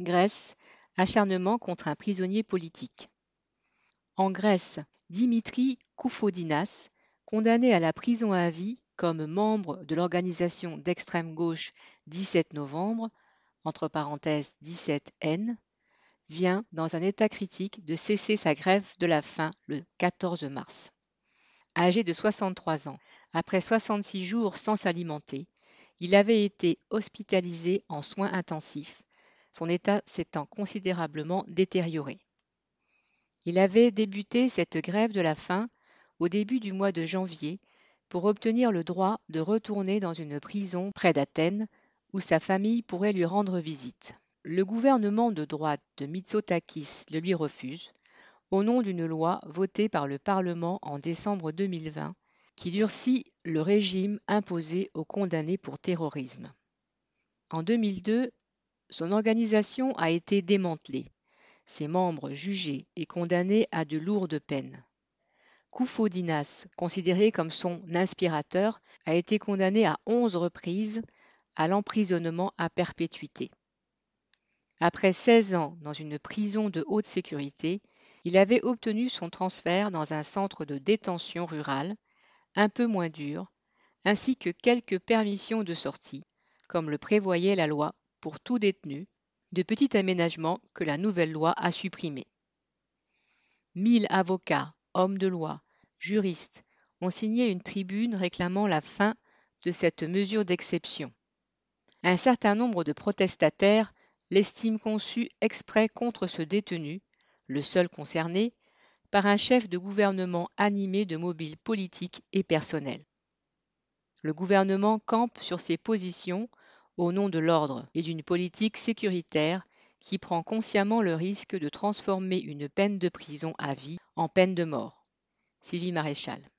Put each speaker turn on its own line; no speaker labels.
Grèce, acharnement contre un prisonnier politique. En Grèce, Dimitri Koufodinas, condamné à la prison à vie comme membre de l'organisation d'extrême gauche 17 novembre, entre parenthèses 17N, vient, dans un état critique, de cesser sa grève de la faim le 14 mars. Âgé de 63 ans, après 66 jours sans s'alimenter, il avait été hospitalisé en soins intensifs, son état s'étant considérablement détérioré. Il avait débuté cette grève de la faim au début du mois de janvier pour obtenir le droit de retourner dans une prison près d'Athènes où sa famille pourrait lui rendre visite. Le gouvernement de droite de Mitsotakis le lui refuse, au nom d'une loi votée par le Parlement en décembre 2020 qui durcit le régime imposé aux condamnés pour terrorisme. En 2002, son organisation a été démantelée, ses membres jugés et condamnés à de lourdes peines. Koufodinas, considéré comme son inspirateur, a été condamné à 11 reprises à l'emprisonnement à perpétuité. Après 16 ans dans une prison de haute sécurité, il avait obtenu son transfert dans un centre de détention rural, un peu moins dur, ainsi que quelques permissions de sortie, comme le prévoyait la loi pour tout détenu, de petits aménagements que la nouvelle loi a supprimés. Mille avocats, hommes de loi, juristes ont signé une tribune réclamant la fin de cette mesure d'exception. Un certain nombre de protestataires l'estiment conçue exprès contre ce détenu, le seul concerné, par un chef de gouvernement animé de mobiles politiques et personnels. Le gouvernement campe sur ses positions au nom de l'ordre et d'une politique sécuritaire qui prend consciemment le risque de transformer une peine de prison à vie en peine de mort. Sylvie Maréchal.